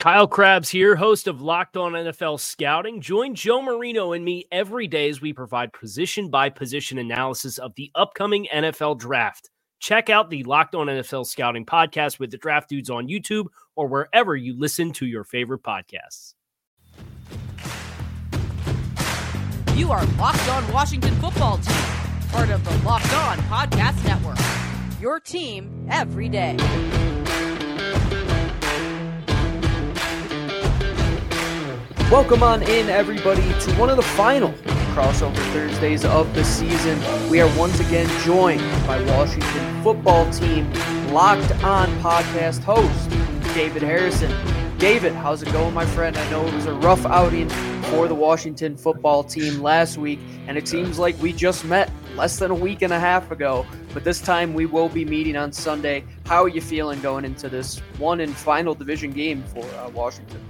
Kyle Crabbs here, host of Locked On NFL Scouting. Join Joe Marino and me every day as we provide position by position analysis of the upcoming NFL draft. Check out the Locked On NFL Scouting podcast with the draft dudes on YouTube or wherever you listen to your favorite podcasts. You are Locked On Washington Football Team, part of the Locked On Podcast Network. Your team every day. Welcome on in, everybody, to one of the final crossover Thursdays of the season. We are once again joined by Washington football team Locked On podcast host, David Harrison. David, how's it going, my friend? I know it was a rough outing for the Washington football team last week, and it seems like we just met less than a week and a half ago, but this time we will be meeting on Sunday. How are you feeling going into this one and final division game for uh, Washington?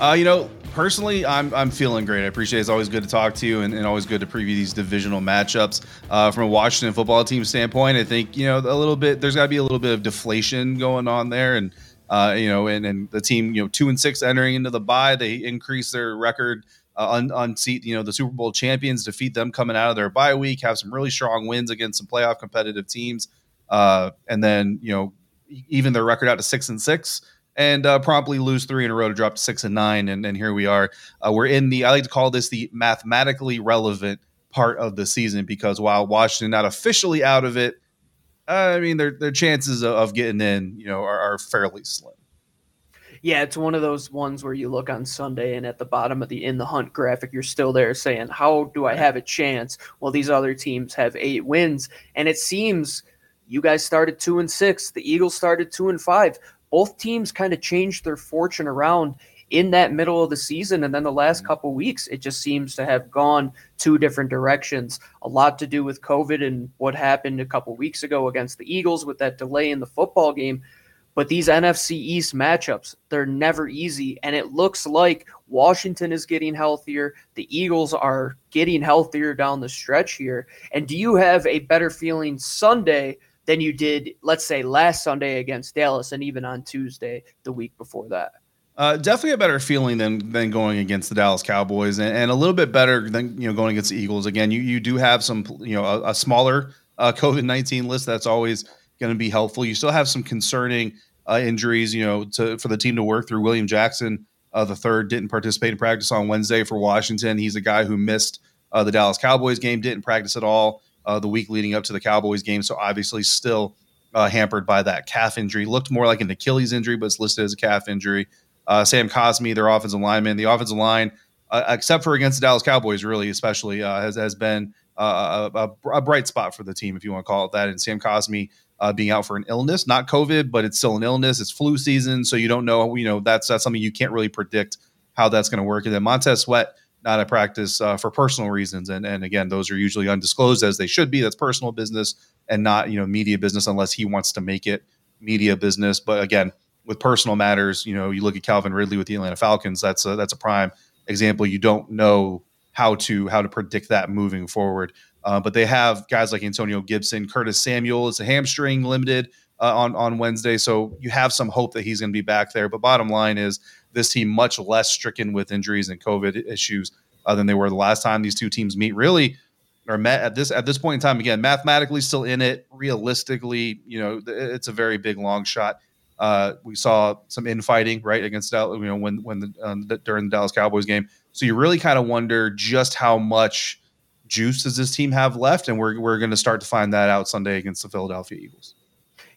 Uh, you know, personally, I'm I'm feeling great. I appreciate it. It's always good to talk to you and, and always good to preview these divisional matchups. Uh, from a Washington football team standpoint, I think you know a little bit. There's got to be a little bit of deflation going on there, and uh, you know, and and the team, you know, two and six entering into the bye, they increase their record. Uh, unseat, you know, the Super Bowl champions, defeat them coming out of their bye week, have some really strong wins against some playoff competitive teams, uh, and then you know, even their record out to six and six and uh, promptly lose three in a row to drop to six and nine. And, and here we are. Uh, we're in the, I like to call this the mathematically relevant part of the season because while Washington not officially out of it, I mean, their, their chances of, of getting in, you know, are, are, fairly slim. Yeah, it's one of those ones where you look on Sunday and at the bottom of the in the hunt graphic, you're still there saying, How do I have a chance? Well, these other teams have eight wins. And it seems you guys started two and six. The Eagles started two and five both teams kind of changed their fortune around in that middle of the season and then the last mm-hmm. couple weeks it just seems to have gone two different directions a lot to do with covid and what happened a couple weeks ago against the eagles with that delay in the football game but these NFC East matchups, they're never easy. And it looks like Washington is getting healthier. The Eagles are getting healthier down the stretch here. And do you have a better feeling Sunday than you did, let's say, last Sunday against Dallas, and even on Tuesday the week before that. Uh, definitely a better feeling than than going against the Dallas Cowboys, and, and, a little bit better than you know going against the Eagles. Again, you you do have some you know a, a smaller uh, COVID nineteen list that's always going to be helpful. You still have some concerning uh, injuries, you know, to for the team to work through. William Jackson, uh, the third, didn't participate in practice on Wednesday for Washington. He's a guy who missed uh, the Dallas Cowboys game, didn't practice at all uh, the week leading up to the Cowboys game. So obviously still uh, hampered by that calf injury. Looked more like an Achilles injury, but it's listed as a calf injury. Uh, Sam Cosmi, their offensive lineman, the offensive line, uh, except for against the Dallas Cowboys, really especially uh, has has been uh, a, a, bright spot for the team, if you want to call it that. And Sam Cosmi. being out for an illness, not COVID, but it's still an illness. It's flu season, so you don't know. You know that's that's something you can't really predict how that's going to work. And then Montez Sweat, not at practice uh, for personal reasons. And and again, those are usually undisclosed as they should be. That's personal business and not you know media business unless he wants to make it media business. But again, with personal matters, you know, you look at Calvin Ridley with the Atlanta Falcons. That's a, that's a prime example. You don't know how to how to predict that moving forward. Uh, but they have guys like Antonio Gibson, Curtis Samuel It's a hamstring limited uh, on on Wednesday, so you have some hope that he's going to be back there. But bottom line is this team much less stricken with injuries and COVID issues uh, than they were the last time these two teams meet. Really, or met at this at this point in time. Again, mathematically still in it. Realistically, you know, it's a very big long shot. Uh, we saw some infighting right against you know, when when the, um, the, during the Dallas Cowboys game. So you really kind of wonder just how much juice does this team have left, and we're we're going to start to find that out Sunday against the Philadelphia Eagles.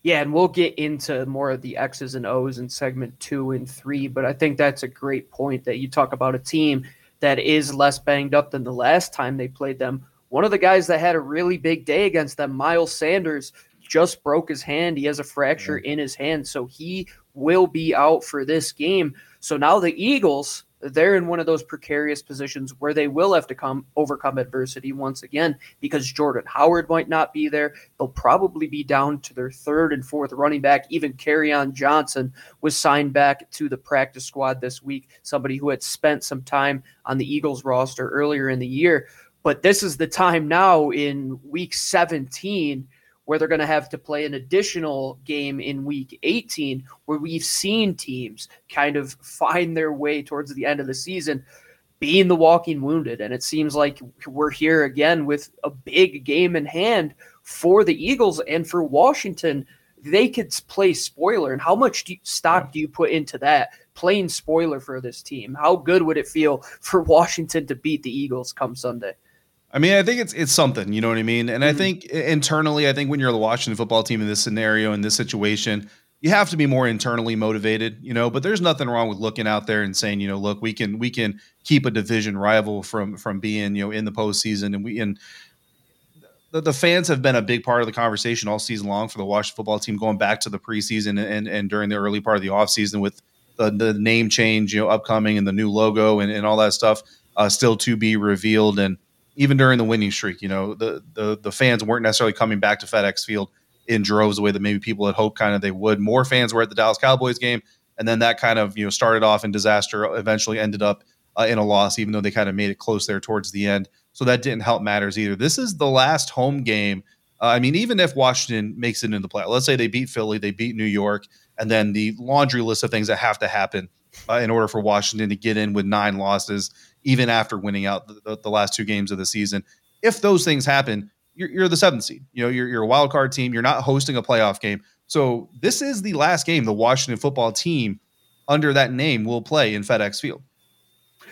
Yeah, and we'll get into more of the X's and O's in segment two and three, but I think that's a great point that you talk about a team that is less banged up than the last time they played them one of the guys that had a really big day against them, Miles Sanders, just broke his hand. He has a fracture mm. in his hand, so he will be out for this game. So now the Eagles they're in one of those precarious positions where they will have to come overcome adversity once again because Jordan Howard might not be there. They'll probably be down to their third and fourth running back. Even Kerryon Johnson was signed back to the practice squad this week, somebody who had spent some time on the Eagles roster earlier in the year. But this is the time now in week 17 where they're going to have to play an additional game in week 18, where we've seen teams kind of find their way towards the end of the season being the walking wounded. And it seems like we're here again with a big game in hand for the Eagles and for Washington. They could play spoiler. And how much do you, stock do you put into that? Playing spoiler for this team. How good would it feel for Washington to beat the Eagles come Sunday? I mean, I think it's it's something, you know what I mean? And mm-hmm. I think internally, I think when you're the Washington football team in this scenario, in this situation, you have to be more internally motivated, you know, but there's nothing wrong with looking out there and saying, you know, look, we can we can keep a division rival from from being, you know, in the postseason and we and the, the fans have been a big part of the conversation all season long for the Washington football team going back to the preseason and and during the early part of the offseason with the, the name change, you know, upcoming and the new logo and, and all that stuff uh, still to be revealed. And even during the winning streak, you know, the the the fans weren't necessarily coming back to FedEx Field in droves the way that maybe people had hoped kind of they would. More fans were at the Dallas Cowboys game, and then that kind of you know started off in disaster. Eventually ended up uh, in a loss, even though they kind of made it close there towards the end. So that didn't help matters either. This is the last home game. Uh, I mean, even if Washington makes it into the play, let's say they beat Philly, they beat New York, and then the laundry list of things that have to happen uh, in order for Washington to get in with nine losses even after winning out the, the, last two games of the season. If those things happen, you're, you're the seventh seed. You know, you're, you're a wild card team. You're not hosting a playoff game. So this is the last game the Washington football team under that name will play in FedEx Field.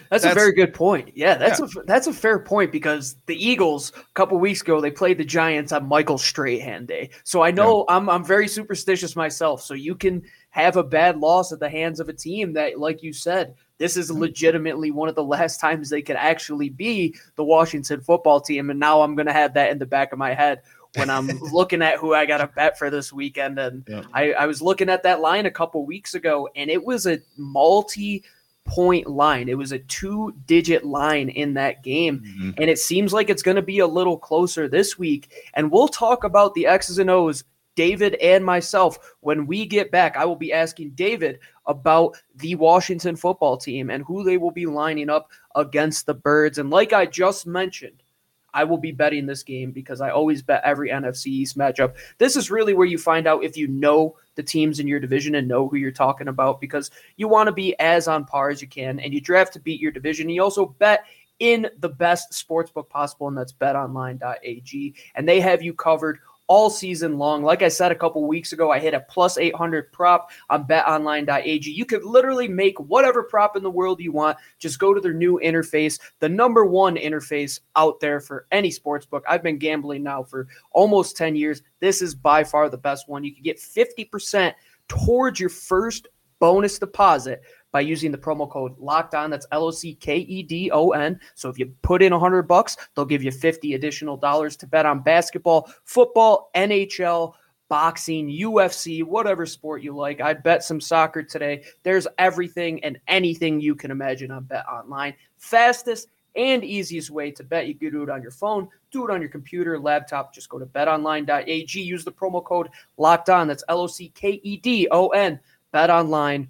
That's, that's, a very good point. Yeah, that's yeah. a that's a fair point because the Eagles a couple weeks ago they played the Giants on Michael Strahan Day. So I know yeah. I'm I'm very superstitious myself. So you can have a bad loss at the hands of a team that, like you said, this is legitimately one of the last times they could actually be the Washington football team. And now I'm going to have that in the back of my head when I'm looking at who I got to bet for this weekend. And yeah. I, I was looking at that line a couple weeks ago, and it was a multi point line. It was a two digit line in that game. Mm-hmm. And it seems like it's going to be a little closer this week. And we'll talk about the X's and O's David and myself. When we get back, I will be asking David about the Washington football team and who they will be lining up against the Birds. And like I just mentioned, I will be betting this game because I always bet every NFC East matchup. This is really where you find out if you know the teams in your division and know who you're talking about because you want to be as on par as you can and you draft to beat your division. You also bet in the best sports book possible, and that's betonline.ag. And they have you covered all season long. Like I said a couple weeks ago, I hit a plus 800 prop on betonline.ag. You could literally make whatever prop in the world you want. Just go to their new interface, the number one interface out there for any sports book. I've been gambling now for almost 10 years. This is by far the best one. You can get 50% towards your first bonus deposit by using the promo code locked on. That's L O C K E D O N. So if you put in 100 bucks, they'll give you 50 additional dollars to bet on basketball, football, NHL, boxing, UFC, whatever sport you like. I bet some soccer today. There's everything and anything you can imagine on Bet Online. Fastest and easiest way to bet. You can do it on your phone, do it on your computer, laptop. Just go to betonline.ag. Use the promo code locked on. That's L O C K E D O N. Bet online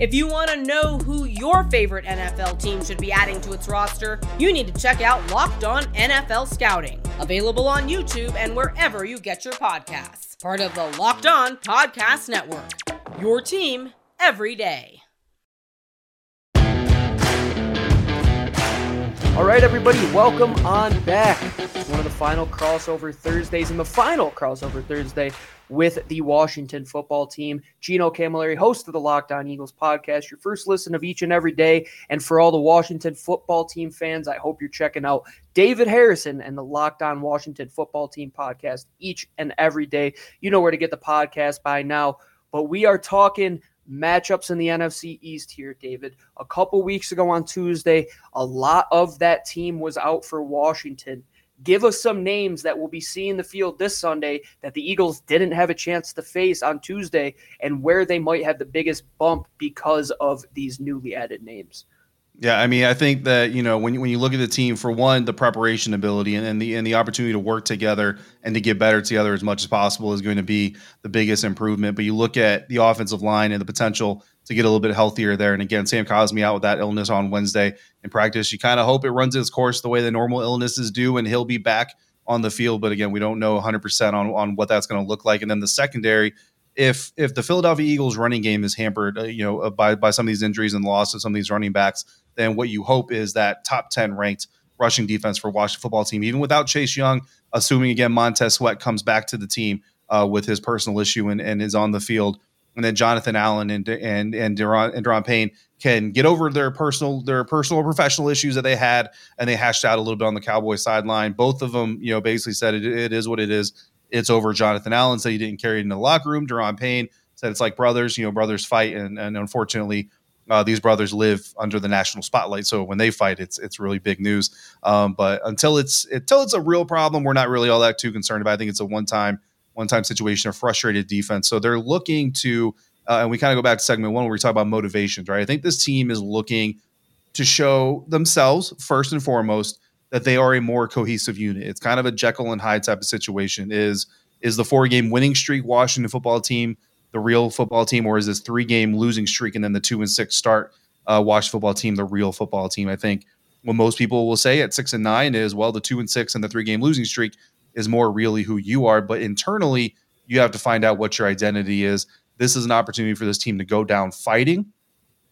If you want to know who your favorite NFL team should be adding to its roster, you need to check out Locked On NFL Scouting, available on YouTube and wherever you get your podcasts. Part of the Locked On Podcast Network. Your team every day. All right, everybody, welcome on back. One of the final crossover Thursdays and the final crossover Thursday with the Washington football team. Gino Cammilleri, host of the Locked On Eagles podcast, your first listen of each and every day. And for all the Washington football team fans, I hope you're checking out David Harrison and the Locked On Washington football team podcast each and every day. You know where to get the podcast by now. But we are talking matchups in the NFC East here, David. A couple weeks ago on Tuesday, a lot of that team was out for Washington. Give us some names that will be seeing the field this Sunday that the Eagles didn't have a chance to face on Tuesday and where they might have the biggest bump because of these newly added names. Yeah, I mean, I think that you know when when you look at the team, for one, the preparation ability and, and the and the opportunity to work together and to get better together as much as possible is going to be the biggest improvement. But you look at the offensive line and the potential to get a little bit healthier there. And again, Sam Cosmi out with that illness on Wednesday in practice. You kind of hope it runs its course the way the normal illnesses do, and he'll be back on the field. But again, we don't know 100% on on what that's going to look like. And then the secondary if if the Philadelphia Eagles running game is hampered, uh, you know, uh, by by some of these injuries and loss of some of these running backs, then what you hope is that top 10 ranked rushing defense for Washington football team, even without Chase Young, assuming again Montez Sweat comes back to the team uh, with his personal issue and, and is on the field. And then Jonathan Allen and and and Da'Ron, and Da'Ron Payne can get over their personal their personal or professional issues that they had, and they hashed out a little bit on the Cowboy sideline. Both of them, you know, basically said it, it is what it is. It's over. Jonathan Allen said he didn't carry it in the locker room. Da'Ron Payne said it's like brothers, you know, brothers fight, and and unfortunately, uh, these brothers live under the national spotlight, so when they fight, it's it's really big news. Um, but until it's until it's a real problem, we're not really all that too concerned about. I think it's a one time one time situation, a frustrated defense. So they're looking to, uh, and we kind of go back to segment one where we talk about motivations, right? I think this team is looking to show themselves first and foremost that they are a more cohesive unit. It's kind of a Jekyll and Hyde type of situation. Is is the four game winning streak Washington football team the real football team, or is this three game losing streak and then the two and six start uh, Washington football team the real football team? I think what most people will say at six and nine is well, the two and six and the three game losing streak is more really who you are, but internally you have to find out what your identity is. This is an opportunity for this team to go down fighting,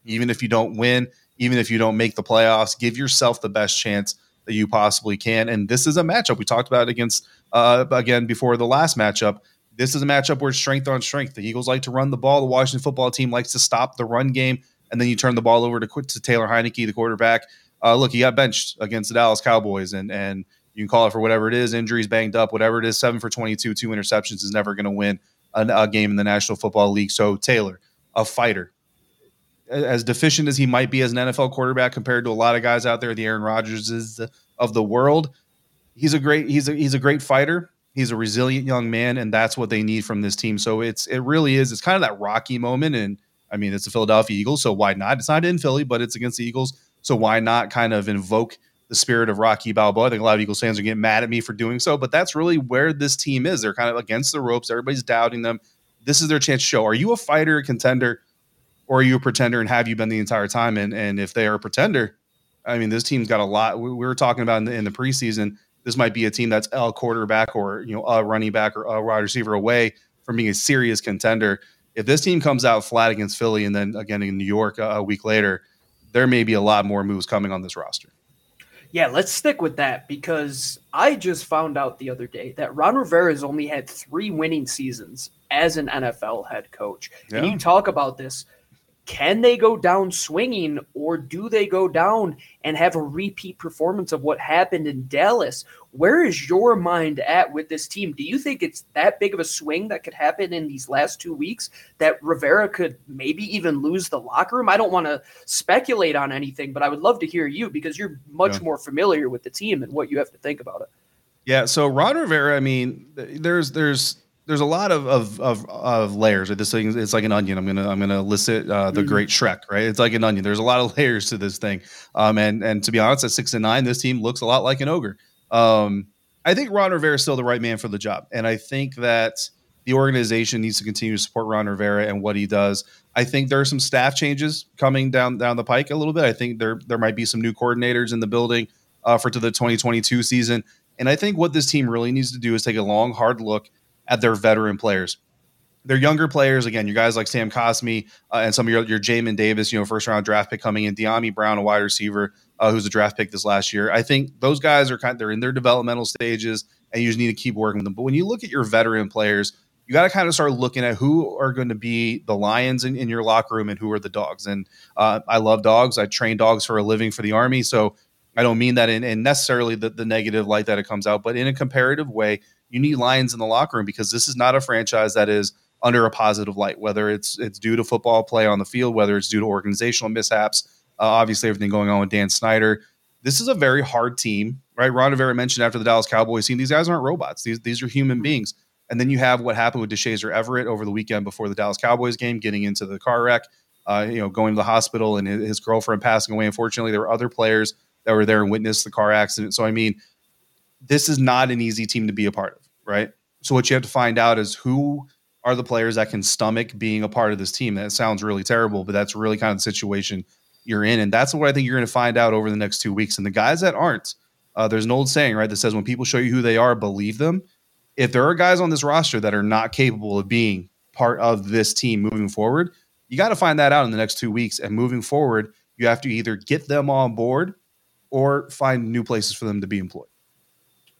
even if you don't win, even if you don't make the playoffs. Give yourself the best chance that you possibly can. And this is a matchup we talked about against uh, again before the last matchup this is a matchup where strength on strength. The Eagles like to run the ball. The Washington football team likes to stop the run game, and then you turn the ball over to to Taylor Heinicke, the quarterback. Uh, look, he got benched against the Dallas Cowboys, and and you can call it for whatever it is, injuries, banged up, whatever it is. Seven for twenty-two, two interceptions is never going to win a, a game in the National Football League. So Taylor, a fighter, as deficient as he might be as an NFL quarterback compared to a lot of guys out there, the Aaron Rodgers of the world, he's a great he's a he's a great fighter. He's a resilient young man, and that's what they need from this team. So it's it really is. It's kind of that rocky moment, and I mean it's the Philadelphia Eagles, so why not? It's not in Philly, but it's against the Eagles, so why not kind of invoke the spirit of Rocky Balboa? I think a lot of Eagles fans are getting mad at me for doing so, but that's really where this team is. They're kind of against the ropes. Everybody's doubting them. This is their chance to show: Are you a fighter, a contender, or are you a pretender? And have you been the entire time? And and if they are a pretender, I mean, this team's got a lot. We, we were talking about in the, in the preseason this might be a team that's a quarterback or you know a running back or a wide receiver away from being a serious contender. If this team comes out flat against Philly and then again in New York a week later, there may be a lot more moves coming on this roster. Yeah, let's stick with that because I just found out the other day that Ron Rivera has only had three winning seasons as an NFL head coach. Yeah. And you talk about this can they go down swinging or do they go down and have a repeat performance of what happened in Dallas? Where is your mind at with this team? Do you think it's that big of a swing that could happen in these last two weeks that Rivera could maybe even lose the locker room? I don't want to speculate on anything, but I would love to hear you because you're much yeah. more familiar with the team and what you have to think about it. Yeah, so Ron Rivera, I mean, there's there's there's a lot of of of, of layers. This thing it's like an onion. I'm gonna I'm gonna list it. Uh, the mm-hmm. Great Shrek, right? It's like an onion. There's a lot of layers to this thing. Um, and and to be honest, at six and nine, this team looks a lot like an ogre. Um, I think Ron Rivera is still the right man for the job, and I think that the organization needs to continue to support Ron Rivera and what he does. I think there are some staff changes coming down down the pike a little bit. I think there there might be some new coordinators in the building uh, for to the 2022 season, and I think what this team really needs to do is take a long, hard look at their veteran players. Their younger players, again, you guys like Sam Cosmi uh, and some of your, your Jamin Davis, you know, first round draft pick coming in, Dyami Brown, a wide receiver, uh, who's a draft pick this last year. I think those guys are kind of, they're in their developmental stages, and you just need to keep working with them. But when you look at your veteran players, you got to kind of start looking at who are going to be the lions in, in your locker room and who are the dogs. And uh, I love dogs. I train dogs for a living for the army, so I don't mean that in, in necessarily the, the negative light that it comes out, but in a comparative way, you need lions in the locker room because this is not a franchise that is under a positive light, whether it's it's due to football play on the field, whether it's due to organizational mishaps. Uh, obviously, everything going on with Dan Snyder. This is a very hard team, right? Ron Rivera mentioned after the Dallas Cowboys team, these guys aren't robots. These these are human beings. And then you have what happened with Deshazor Everett over the weekend before the Dallas Cowboys game, getting into the car wreck, uh, you know, going to the hospital and his girlfriend passing away. Unfortunately, there were other players that were there and witnessed the car accident. So, I mean, this is not an easy team to be a part of, right? So, what you have to find out is who are the players that can stomach being a part of this team. That sounds really terrible, but that's really kind of the situation you're in. And that's what I think you're going to find out over the next two weeks. And the guys that aren't, uh, there's an old saying, right, that says when people show you who they are, believe them. If there are guys on this roster that are not capable of being part of this team moving forward, you got to find that out in the next two weeks. And moving forward, you have to either get them on board or find new places for them to be employed.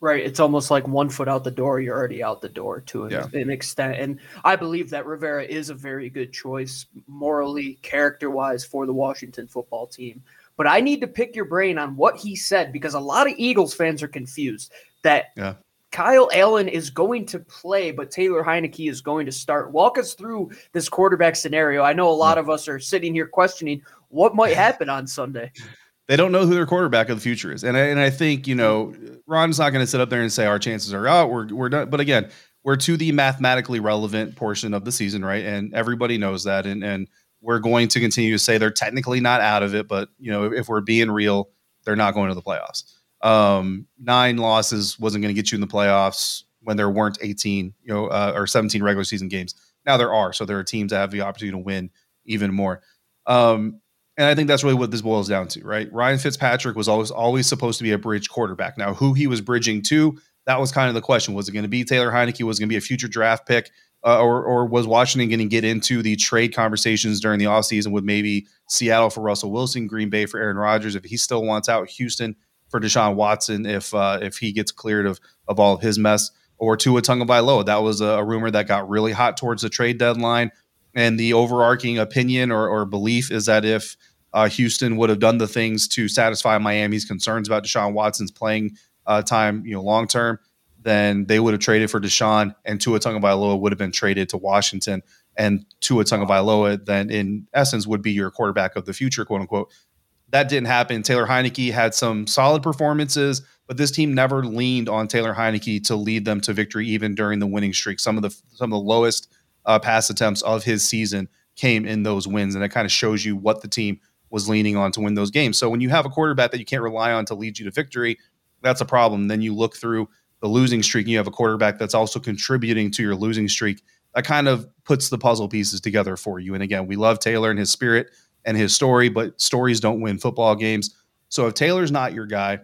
Right. It's almost like one foot out the door, you're already out the door to an, yeah. an extent. And I believe that Rivera is a very good choice, morally, character wise, for the Washington football team. But I need to pick your brain on what he said because a lot of Eagles fans are confused that yeah. Kyle Allen is going to play, but Taylor Heinicke is going to start. Walk us through this quarterback scenario. I know a lot of us are sitting here questioning what might happen on Sunday they don't know who their quarterback of the future is. And I, and I think, you know, Ron's not going to sit up there and say our chances are out. We're, we're done. But again, we're to the mathematically relevant portion of the season, right? And everybody knows that. And, and we're going to continue to say they're technically not out of it. But, you know, if, if we're being real, they're not going to the playoffs. Um, nine losses wasn't going to get you in the playoffs when there weren't 18, you know, uh, or 17 regular season games. Now there are. So there are teams that have the opportunity to win even more. Um, and I think that's really what this boils down to, right? Ryan Fitzpatrick was always always supposed to be a bridge quarterback. Now, who he was bridging to, that was kind of the question. Was it going to be Taylor Heinicke? Was it going to be a future draft pick? Uh, or, or was Washington going to get into the trade conversations during the offseason with maybe Seattle for Russell Wilson, Green Bay for Aaron Rodgers if he still wants out, Houston for Deshaun Watson if uh, if he gets cleared of of all of his mess, or Tua Tagovailoa? That was a, a rumor that got really hot towards the trade deadline. And the overarching opinion or, or belief is that if uh, Houston would have done the things to satisfy Miami's concerns about Deshaun Watson's playing uh, time, you know, long term, then they would have traded for Deshaun, and Tua Tagovailoa would have been traded to Washington, and Tua Tagovailoa then, in essence, would be your quarterback of the future, quote unquote. That didn't happen. Taylor Heinicke had some solid performances, but this team never leaned on Taylor Heinicke to lead them to victory, even during the winning streak. Some of the some of the lowest uh, pass attempts of his season came in those wins, and it kind of shows you what the team was leaning on to win those games. So when you have a quarterback that you can't rely on to lead you to victory, that's a problem. Then you look through the losing streak, and you have a quarterback that's also contributing to your losing streak. That kind of puts the puzzle pieces together for you. And again, we love Taylor and his spirit and his story, but stories don't win football games. So if Taylor's not your guy,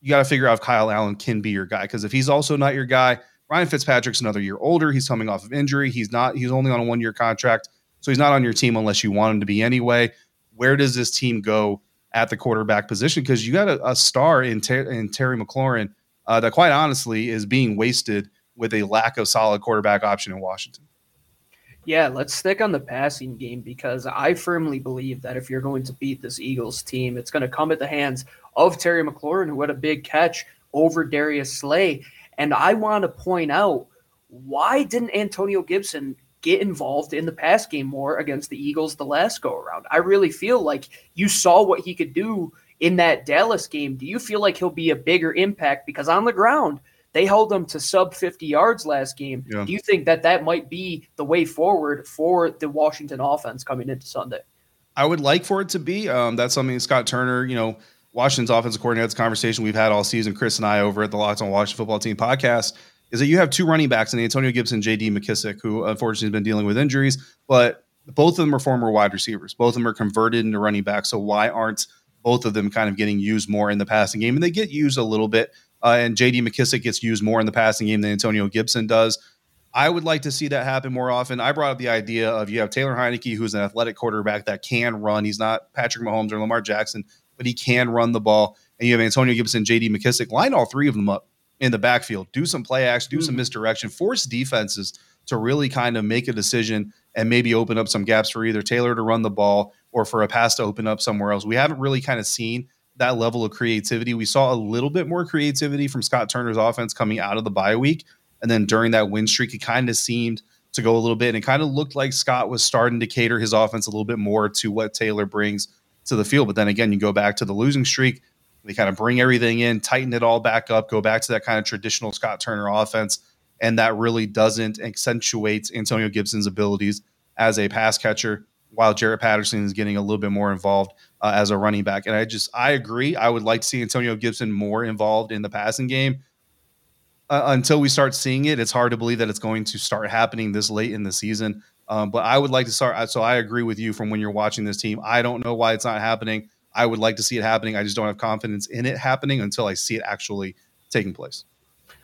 you got to figure out if Kyle Allen can be your guy. Because if he's also not your guy, Ryan Fitzpatrick's another year older. He's coming off of injury. He's not. He's only on a one year contract, so he's not on your team unless you want him to be anyway where does this team go at the quarterback position? Because you got a, a star in, Ter- in Terry McLaurin uh, that, quite honestly, is being wasted with a lack of solid quarterback option in Washington. Yeah, let's stick on the passing game because I firmly believe that if you're going to beat this Eagles team, it's going to come at the hands of Terry McLaurin, who had a big catch over Darius Slay. And I want to point out why didn't Antonio Gibson get involved in the pass game more against the Eagles the last go around. I really feel like you saw what he could do in that Dallas game. Do you feel like he'll be a bigger impact because on the ground they held him to sub 50 yards last game? Yeah. Do you think that that might be the way forward for the Washington offense coming into Sunday? I would like for it to be. Um, that's something Scott Turner, you know, Washington's offensive coordinator. That's conversation we've had all season. Chris and I over at the Locked on Washington Football Team podcast is that you have two running backs in Antonio Gibson, J.D. McKissic, who unfortunately has been dealing with injuries, but both of them are former wide receivers. Both of them are converted into running backs. So why aren't both of them kind of getting used more in the passing game? And they get used a little bit. Uh, and J.D. McKissic gets used more in the passing game than Antonio Gibson does. I would like to see that happen more often. I brought up the idea of you have Taylor Heinicke, who's an athletic quarterback that can run. He's not Patrick Mahomes or Lamar Jackson, but he can run the ball. And you have Antonio Gibson, JD McKissic. line all three of them up in the backfield, do some play action, do mm-hmm. some misdirection, force defenses to really kind of make a decision and maybe open up some gaps for either Taylor to run the ball or for a pass to open up somewhere else. We haven't really kind of seen that level of creativity. We saw a little bit more creativity from Scott Turner's offense coming out of the bye week. And then during that win streak, it kind of seemed to go a little bit. And it kind of looked like Scott was starting to cater his offense a little bit more to what Taylor brings to the field. But then again, you go back to the losing streak, they kind of bring everything in, tighten it all back up, go back to that kind of traditional Scott Turner offense. And that really doesn't accentuate Antonio Gibson's abilities as a pass catcher, while Jaret Patterson is getting a little bit more involved uh, as a running back. And I just, I agree. I would like to see Antonio Gibson more involved in the passing game. Uh, until we start seeing it, it's hard to believe that it's going to start happening this late in the season. Um, but I would like to start. So I agree with you from when you're watching this team. I don't know why it's not happening. I would like to see it happening. I just don't have confidence in it happening until I see it actually taking place.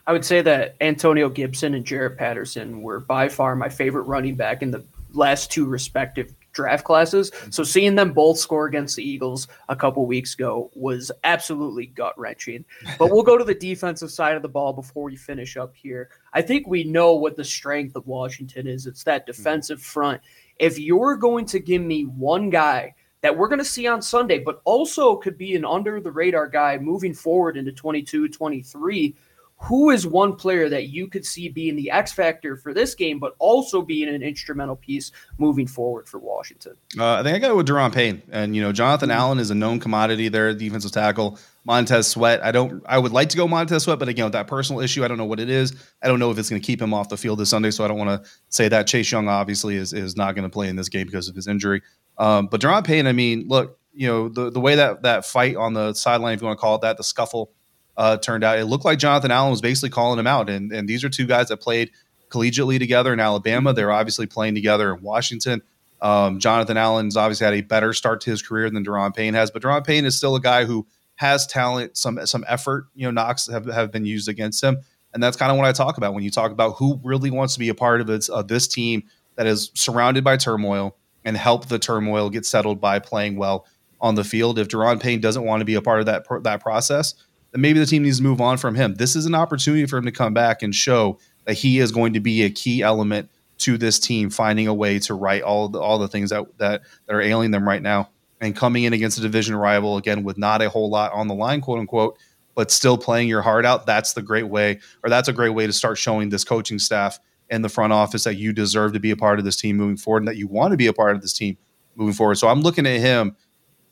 I would say that Antonio Gibson and Jaret Patterson were by far my favorite running back in the last two respective draft classes. Mm-hmm. So seeing them both score against the Eagles a couple weeks ago was absolutely gut wrenching. But we'll go to the defensive side of the ball before we finish up here. I think we know what the strength of Washington is. It's that mm-hmm. defensive front. If you're going to give me one guy that we're going to see on Sunday, but also could be an under the radar guy moving forward into 22 23 who is one player that you could see being the X factor for this game, but also being an instrumental piece moving forward for Washington? Uh, I think I got it with Da'Ron Payne, and you know Jonathan mm-hmm. Allen is a known commodity there, defensive tackle. Montez Sweat, I don't, I would like to go Montez Sweat, but again, with that personal issue, I don't know what it is. I don't know if it's going to keep him off the field this Sunday, so I don't want to say that Chase Young obviously is is not going to play in this game because of his injury. Um, but Da'Ron Payne, I mean, look, you know the the way that that fight on the sideline, if you want to call it that, the scuffle uh, turned out. It looked like Jonathan Allen was basically calling him out. And, and these are two guys that played collegiately together in Alabama. They're obviously playing together in Washington. Um, Jonathan Allen's obviously had a better start to his career than Da'Ron Payne has, but Da'Ron Payne is still a guy who has talent, some some effort. You know, knocks have, have been used against him, and that's kind of what I talk about when you talk about who really wants to be a part of it, uh, this team that is surrounded by turmoil and help the turmoil get settled by playing well on the field. If Da'Ron Payne doesn't want to be a part of that that process, maybe the team needs to move on from him. This is an opportunity for him to come back and show that he is going to be a key element to this team, finding a way to right all the, all the things that, that that are ailing them right now, and coming in against a division rival again with not a whole lot on the line, quote unquote, but still playing your heart out. That's the great way, or that's a great way to start showing this coaching staff and the front office that you deserve to be a part of this team moving forward, and that you want to be a part of this team moving forward. So I'm looking at him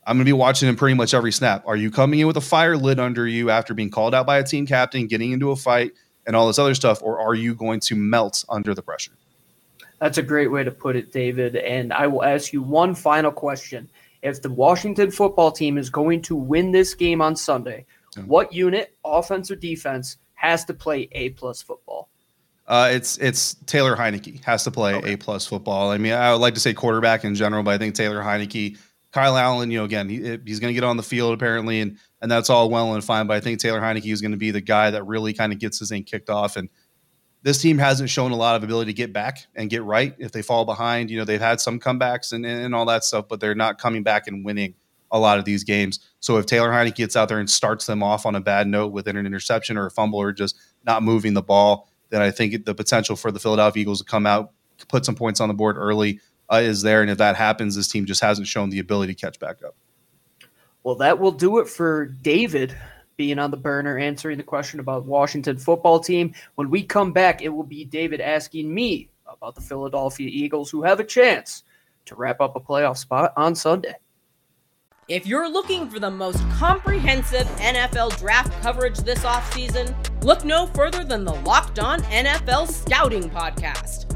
I'm going to be watching him pretty much every snap. Are you coming in with a fire lid under you after being called out by a team captain, getting into a fight, and all this other stuff, or are you going to melt under the pressure? That's a great way to put it, David. And I will ask you one final question. If the Washington football team is going to win this game on Sunday, yeah. what unit, offense or defense, has to play A plus football? Uh, it's it's Taylor Heinicke has to play okay. A plus football. I mean, I would like to say quarterback in general, but I think Taylor Heinicke Kyle Allen, you know, again, he, he's going to get on the field apparently, and and that's all well and fine. But I think Taylor Heinicke is going to be the guy that really kind of gets this thing kicked off. And this team hasn't shown a lot of ability to get back and get right if they fall behind. You know, they've had some comebacks and and all that stuff, but they're not coming back and winning a lot of these games. So if Taylor Heinicke gets out there and starts them off on a bad note with an interception or a fumble or just not moving the ball, then I think the potential for the Philadelphia Eagles to come out, put some points on the board early, uh, is there. And if that happens, this team just hasn't shown the ability to catch back up. Well, that will do it for David being on the burner, answering the question about Washington football team. When we come back, it will be David asking me about the Philadelphia Eagles, who have a chance to wrap up a playoff spot on Sunday. If you're looking for the most comprehensive NFL draft coverage this offseason, look no further than the Locked On NFL Scouting Podcast.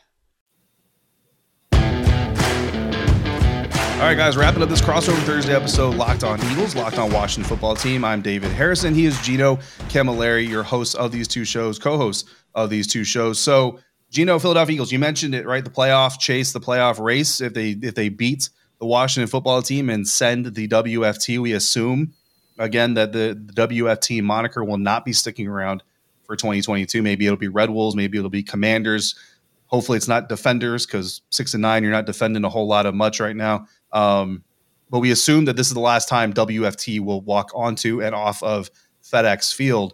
All right, guys, wrapping up this crossover Thursday episode, Locked On Eagles, Locked On Washington Football Team. I'm David Harrison. He is Gino Cammilleri, your host of these two shows, co-host of these two shows. So, Gino, Philadelphia Eagles, you mentioned it, right? The playoff chase, the playoff race. If they if they beat the Washington football team and send the WFT, we assume again that the, the WFT moniker will not be sticking around for 2022. Maybe it'll be Red Wolves, maybe it'll be Commanders. Hopefully, it's not defenders because six and nine, you're not defending a whole lot of much right now. Um, but we assume that this is the last time WFT will walk onto and off of FedEx Field.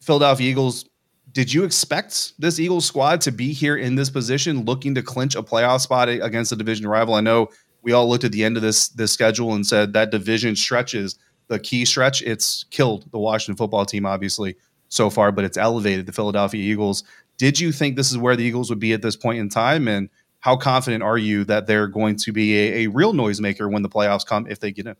Philadelphia Eagles, did you expect this Eagles squad to be here in this position, looking to clinch a playoff spot against a division rival? I know we all looked at the end of this this schedule and said that division stretches the key stretch. It's killed the Washington football team, obviously, so far, but it's elevated the Philadelphia Eagles. Did you think this is where the Eagles would be at this point in time? And how confident are you that they're going to be a, a real noisemaker when the playoffs come if they get in?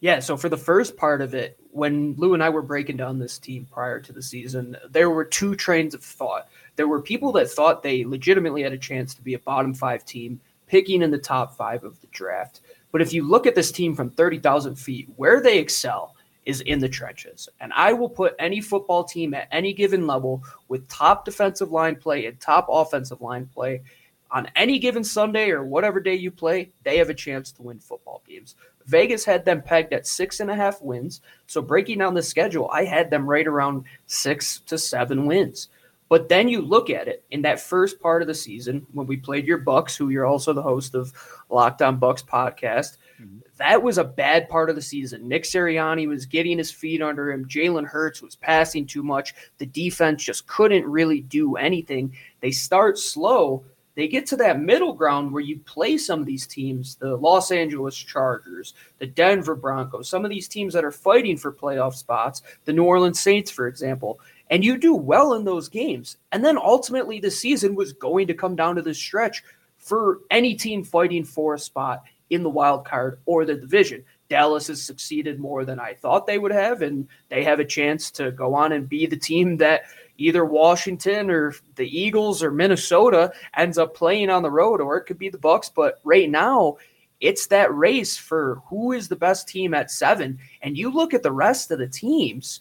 Yeah, so for the first part of it, when Lou and I were breaking down this team prior to the season, there were two trains of thought. There were people that thought they legitimately had a chance to be a bottom five team, picking in the top five of the draft. But if you look at this team from 30,000 feet, where they excel is in the trenches. And I will put any football team at any given level with top defensive line play and top offensive line play on any given Sunday or whatever day you play, they have a chance to win football games. Vegas had them pegged at six and a half wins. So breaking down the schedule, I had them right around six to seven wins. But then you look at it in that first part of the season when we played your Bucs, who you're also the host of Locked On Bucs podcast. Mm-hmm. That was a bad part of the season. Nick Sirianni was getting his feet under him. Jalen Hurts was passing too much. The defense just couldn't really do anything. They start slow. They get to that middle ground where you play some of these teams, the Los Angeles Chargers, the Denver Broncos, some of these teams that are fighting for playoff spots, the New Orleans Saints, for example and you do well in those games. And then ultimately, the season was going to come down to the stretch for any team fighting for a spot in the wild card or the division. Dallas has succeeded more than I thought they would have, and they have a chance to go on and be the team that either Washington or the Eagles or Minnesota ends up playing on the road, or it could be the Bucs. But right now, it's that race for who is the best team at seven. And you look at the rest of the teams,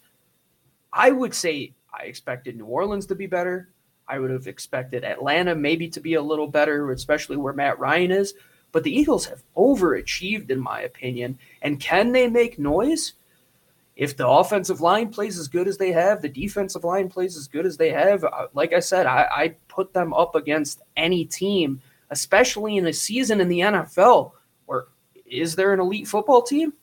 I would say I expected New Orleans to be better. I would have expected Atlanta maybe to be a little better, especially where Matt Ryan is. But the Eagles have overachieved, in my opinion. And can they make noise? If the offensive line plays as good as they have, the defensive line plays as good as they have, uh, like I said, I, I put them up against any team, especially in a season in the NFL where is there an elite football team?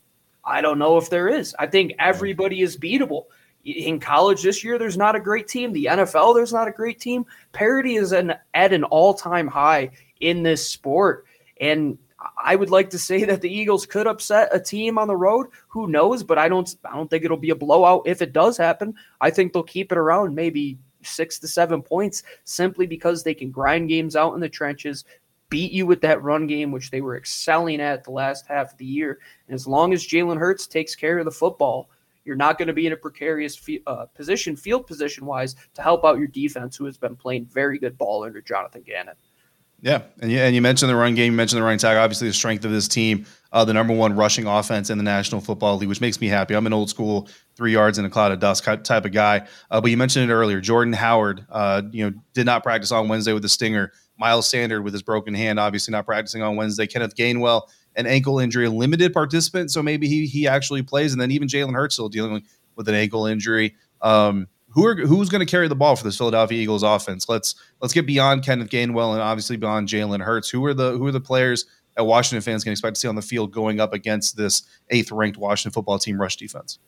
I don't know if there is. I think everybody is beatable in college this year, there's not a great team. The NFL, there's not a great team. Parity is an, at an all time high in this sport. And I would like to say that the Eagles could upset a team on the road. Who knows? But I don't. I don't think it'll be a blowout if it does happen. I think they'll keep it around maybe six to seven points, simply because they can grind games out in the trenches, beat you with that run game, which they were excelling at the last half of the year. And as long as Jalen Hurts takes care of the football, you're not going to be in a precarious uh, position, field position wise, to help out your defense, who has been playing very good ball under Jonathan Gannon. Yeah, and you, and you mentioned the run game, you mentioned the running tag. Obviously, the strength of this team, uh, the number one rushing offense in the National Football League, which makes me happy. I'm an old school three yards in a cloud of dust type of guy. Uh, but you mentioned it earlier. Jordan Howard, uh, you know, did not practice on Wednesday with the stinger. Miles Sanders with his broken hand, obviously not practicing on Wednesday. Kenneth Gainwell an ankle injury, limited participant, so maybe he he actually plays. And then even Jalen Hurts still dealing with an ankle injury. Um, who are who's going to carry the ball for this Philadelphia Eagles offense? Let's let's get beyond Kenneth Gainwell and obviously beyond Jalen Hurts. Who are the who are the players that Washington fans can expect to see on the field going up against this eighth ranked Washington football team rush defense?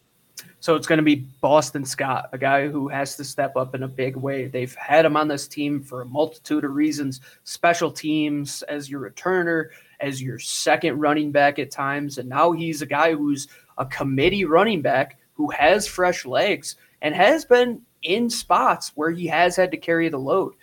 So it's going to be Boston Scott, a guy who has to step up in a big way. They've had him on this team for a multitude of reasons special teams as your returner, as your second running back at times. And now he's a guy who's a committee running back who has fresh legs and has been in spots where he has had to carry the load.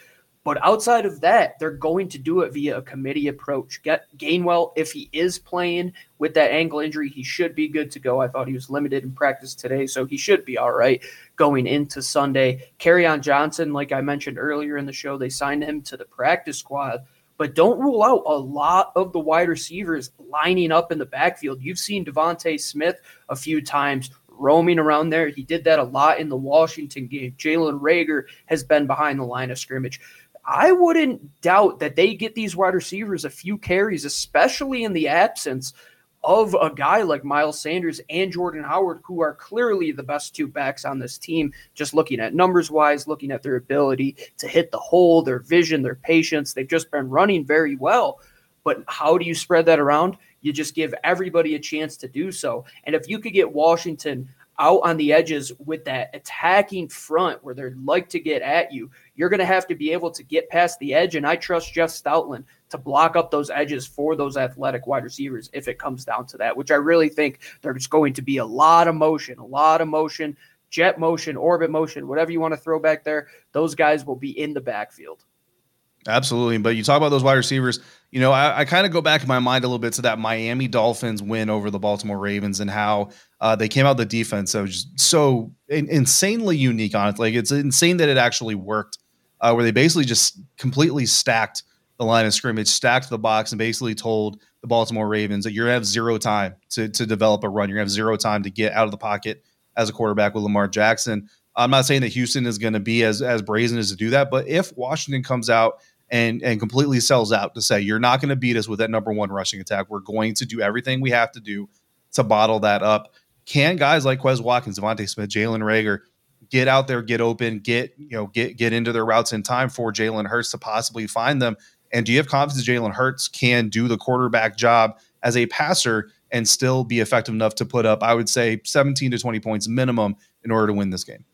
But outside of that, they're going to do it via a committee approach. Get Gainwell, if he is playing with that ankle injury, he should be good to go. I thought he was limited in practice today, so he should be all right going into Sunday. Kerryon Johnson, like I mentioned earlier in the show, they signed him to the practice squad but don't rule out a lot of the wide receivers lining up in the backfield. You've seen DeVonta Smith a few times roaming around there. He did that a lot in the Washington game. Jalen Reagor has been behind the line of scrimmage. I wouldn't doubt that they get these wide receivers a few carries, especially in the absence of a guy like Miles Sanders and Jordan Howard, who are clearly the best two backs on this team, just looking at numbers wise, looking at their ability to hit the hole, their vision, their patience. They've just been running very well. But how do you spread that around? You just give everybody a chance to do so. And if you could get Washington out on the edges with that attacking front where they'd like to get at you, you're going to have to be able to get past the edge. And I trust Jeff Stoutland to block up those edges for those athletic wide receivers if it comes down to that, which I really think there's going to be a lot of motion, a lot of motion, jet motion, orbit motion, whatever you want to throw back there. Those guys will be in the backfield. Absolutely. But you talk about those wide receivers, you know, I, I kind of go back in my mind a little bit to that Miami Dolphins win over the Baltimore Ravens and how uh, they came out the defense. So just so in, insanely unique on it. Like it's insane that it actually worked, uh, where they basically just completely stacked the line of scrimmage, stacked the box, and basically told the Baltimore Ravens that you're gonna have zero time to to develop a run. You're gonna have zero time to get out of the pocket as a quarterback with Lamar Jackson. I'm not saying that Houston is going to be as as brazen as to do that, but if Washington comes out and and completely sells out to say you're not going to beat us with that number one rushing attack. We're going to do everything we have to do to bottle that up. Can guys like Quez Watkins, DeVonta Smith, Jalen Reagor get out there, get open, get you know get get into their routes in time for Jalen Hurts to possibly find them? And do you have confidence Jalen Hurts can do the quarterback job as a passer and still be effective enough to put up, I would say, 17 to 20 points minimum in order to win this game?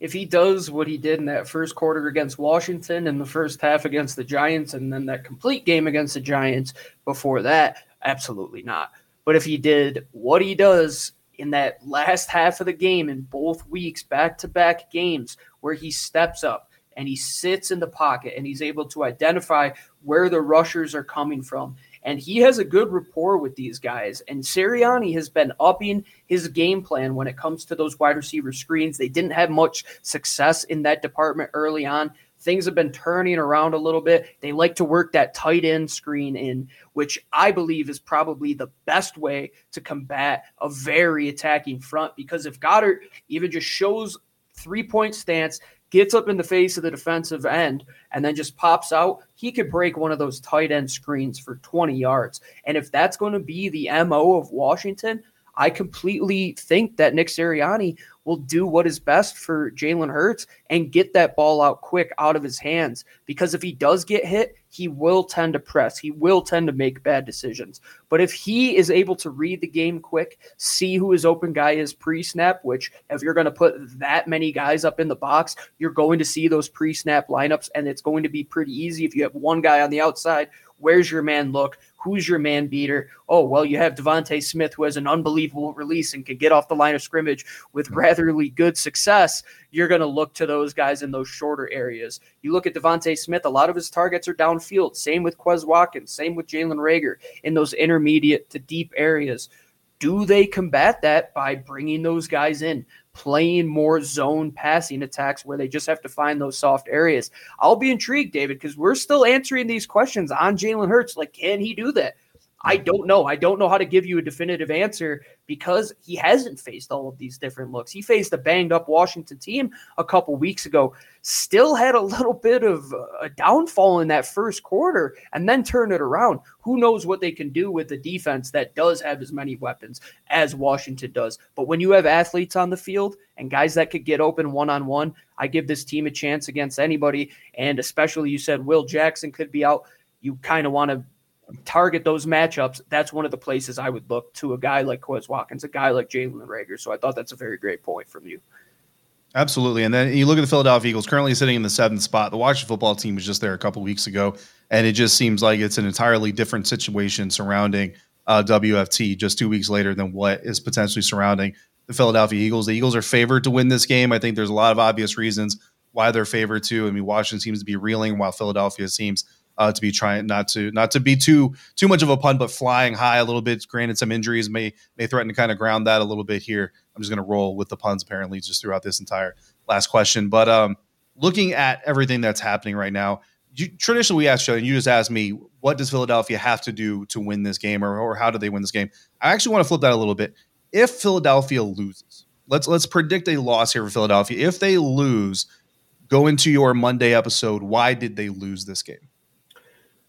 If he does what he did in that first quarter against Washington and the first half against the Giants and then that complete game against the Giants before that, absolutely not. But if he did what he does in that last half of the game in both weeks, back to back games, where he steps up and he sits in the pocket and he's able to identify where the rushers are coming from and he has a good rapport with these guys. And Sirianni has been upping his game plan when it comes to those wide receiver screens. They didn't have much success in that department early on. Things have been turning around a little bit. They like to work that tight end screen in, which I believe is probably the best way to combat a very attacking front. Because if Goedert even just shows three point stance, gets up in the face of the defensive end, and then just pops out, he could break one of those tight end screens for 20 yards. And if that's going to be the MO of Washington, I completely think that Nick Sirianni will do what is best for Jalen Hurts and get that ball out quick out of his hands. Because if he does get hit, he will tend to press. He will tend to make bad decisions. But if he is able to read the game quick, see who his open guy is pre snap, which if you're going to put that many guys up in the box, you're going to see those pre snap lineups, and it's going to be pretty easy if you have one guy on the outside. Where's your man look? Who's your man beater? Oh, well, you have DeVonta Smith, who has an unbelievable release and can get off the line of scrimmage with ratherly good success. You're going to look to those guys in those shorter areas. You look at DeVonta Smith, a lot of his targets are downfield. Same with Quez Watkins, same with Jalen Reagor in those intermediate to deep areas. Do they combat that by bringing those guys in, playing more zone passing attacks where they just have to find those soft areas. I'll be intrigued, David, because we're still answering these questions on Jalen Hurts. Like, can he do that? I don't know. I don't know how to give you a definitive answer because he hasn't faced all of these different looks. He faced a banged up Washington team a couple weeks ago, still had a little bit of a downfall in that first quarter, and then turn it around. Who knows what they can do with the defense that does have as many weapons as Washington does? But when you have athletes on the field and guys that could get open one on one, I give this team a chance against anybody. And especially, you said Will Jackson could be out. You kind of want to target those matchups, that's one of the places I would look to a guy like Quez Watkins, a guy like Jalen Reagor. So I thought that's a very great point from you. Absolutely. And then you look at the Philadelphia Eagles currently sitting in the seventh spot. The Washington football team was just there a couple weeks ago, and it just seems like it's an entirely different situation surrounding uh, WFT just two weeks later than what is potentially surrounding the Philadelphia Eagles. The Eagles are favored to win this game. I think there's a lot of obvious reasons why they're favored to. I mean, Washington seems to be reeling while Philadelphia seems uh, to be trying not to not to be too too much of a pun, but flying high a little bit. Granted, some injuries may may threaten to kind of ground that a little bit here. I'm just going to roll with the puns apparently just throughout this entire last question. But um, looking at everything that's happening right now, you, traditionally we ask Shelley, and you just asked me, what does Philadelphia have to do to win this game, or, or how do they win this game? I actually want to flip that a little bit. If Philadelphia loses, let's let's predict a loss here for Philadelphia. If they lose, go into your Monday episode. Why did they lose this game?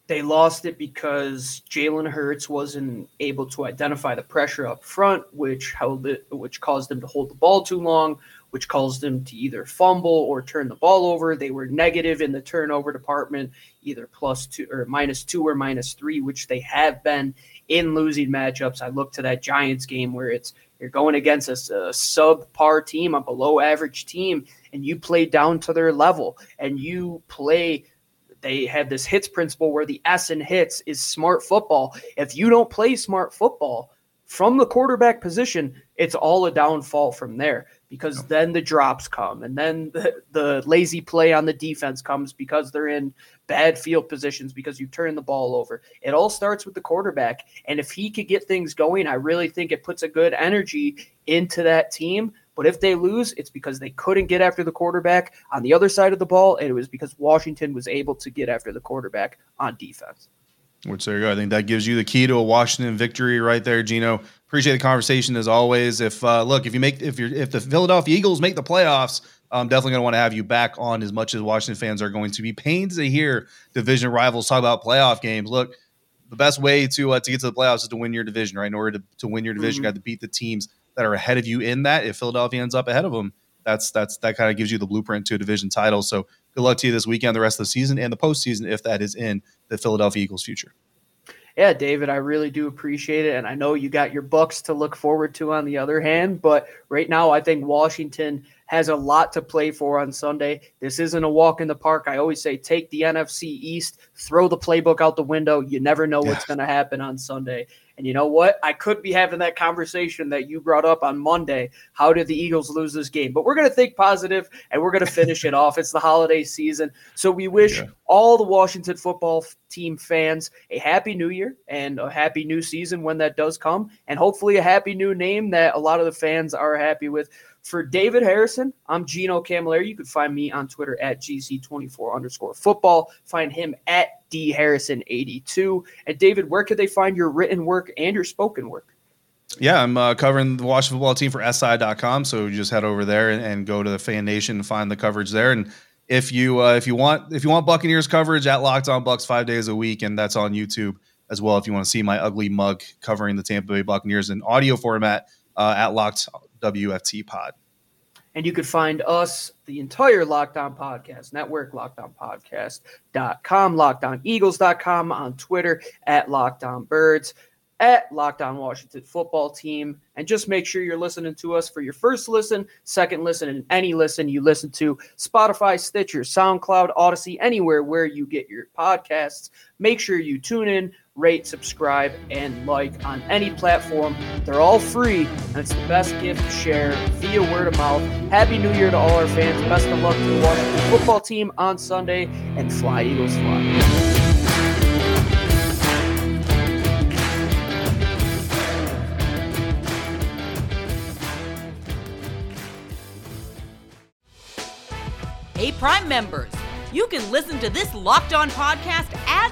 They lost it because Jalen Hurts wasn't able to identify the pressure up front, which held it, which caused them to hold the ball too long, which caused them to either fumble or turn the ball over. They were negative in the turnover department, either plus two or minus two or minus three, which they have been in losing matchups. I look to that Giants game where it's you're going against a, a subpar team, a below average team, and you play down to their level and you play they have this hits principle where the S in hits is smart football. If you don't play smart football from the quarterback position, it's all a downfall from there because then the drops come and then the, the lazy play on the defense comes because they're in bad field positions because you turn the ball over. It all starts with the quarterback. And if he could get things going, I really think it puts a good energy into that team but if they lose, it's because they couldn't get after the quarterback on the other side of the ball, and it was because Washington was able to get after the quarterback on defense. Which there you go. I think that gives you the key to a Washington victory right there, Gino. Appreciate the conversation as always. If uh, look, if you make if you're if the Philadelphia Eagles make the playoffs, I'm definitely going to want to have you back on as much as Washington fans are going to be pained to hear division rivals talk about playoff games. Look, the best way to uh, to get to the playoffs is to win your division, right? In order to, to win your division, mm-hmm. you got to beat the teams that are ahead of you in that. If Philadelphia ends up ahead of them, that's that's that kind of gives you the blueprint to a division title. So good luck to you this weekend, the rest of the season, and the postseason if that is in the Philadelphia Eagles' future. Yeah, David, I really do appreciate it, and I know you got your Bucs to look forward to on the other hand, but right now I think Washington has a lot to play for on Sunday. This isn't a walk in the park. I always say take the NFC East, throw the playbook out the window. You never know what's going to happen on Sunday. And you know what? I could be having that conversation that you brought up on Monday. How did the Eagles lose this game? But we're going to think positive and we're going to finish it off. It's the holiday season. So we wish yeah. all the Washington football team fans a happy new year and a happy new season when that does come. And hopefully a happy new name that a lot of the fans are happy with. For David Harrison, I'm Gino Cammilleri. You can find me on Twitter at GC24 underscore football. Find him at D Harrison 82. And David, where could they find your written work and your spoken work? Yeah, I'm uh, covering the Washington football team for SI.com. So just head over there and, and, go to the FanNation and find the coverage there. And if you uh, if you want if you want Buccaneers coverage at Locked On Bucs five days a week, and that's on YouTube as well. If you want to see my ugly mug covering the Tampa Bay Buccaneers in audio format uh, at Locked WFT Pod. And you could find us, the entire Locked On Podcast Network, lockedonpodcast.com, lockedoneagles.com, on Twitter, at Locked On Birds, at Locked On Washington Football Team. And just make sure you're listening to us for your first listen, second listen, and any listen you listen to Spotify, Stitcher, SoundCloud, Audacy, anywhere where you get your podcasts. Make sure you tune in rate, subscribe, and like on any platform. They're all free, and it's the best gift to share via word of mouth. Happy New Year to all our fans. Best of luck to the Washington football team on Sunday, and fly, Eagles, fly. Hey, Prime members, you can listen to this locked on podcast ad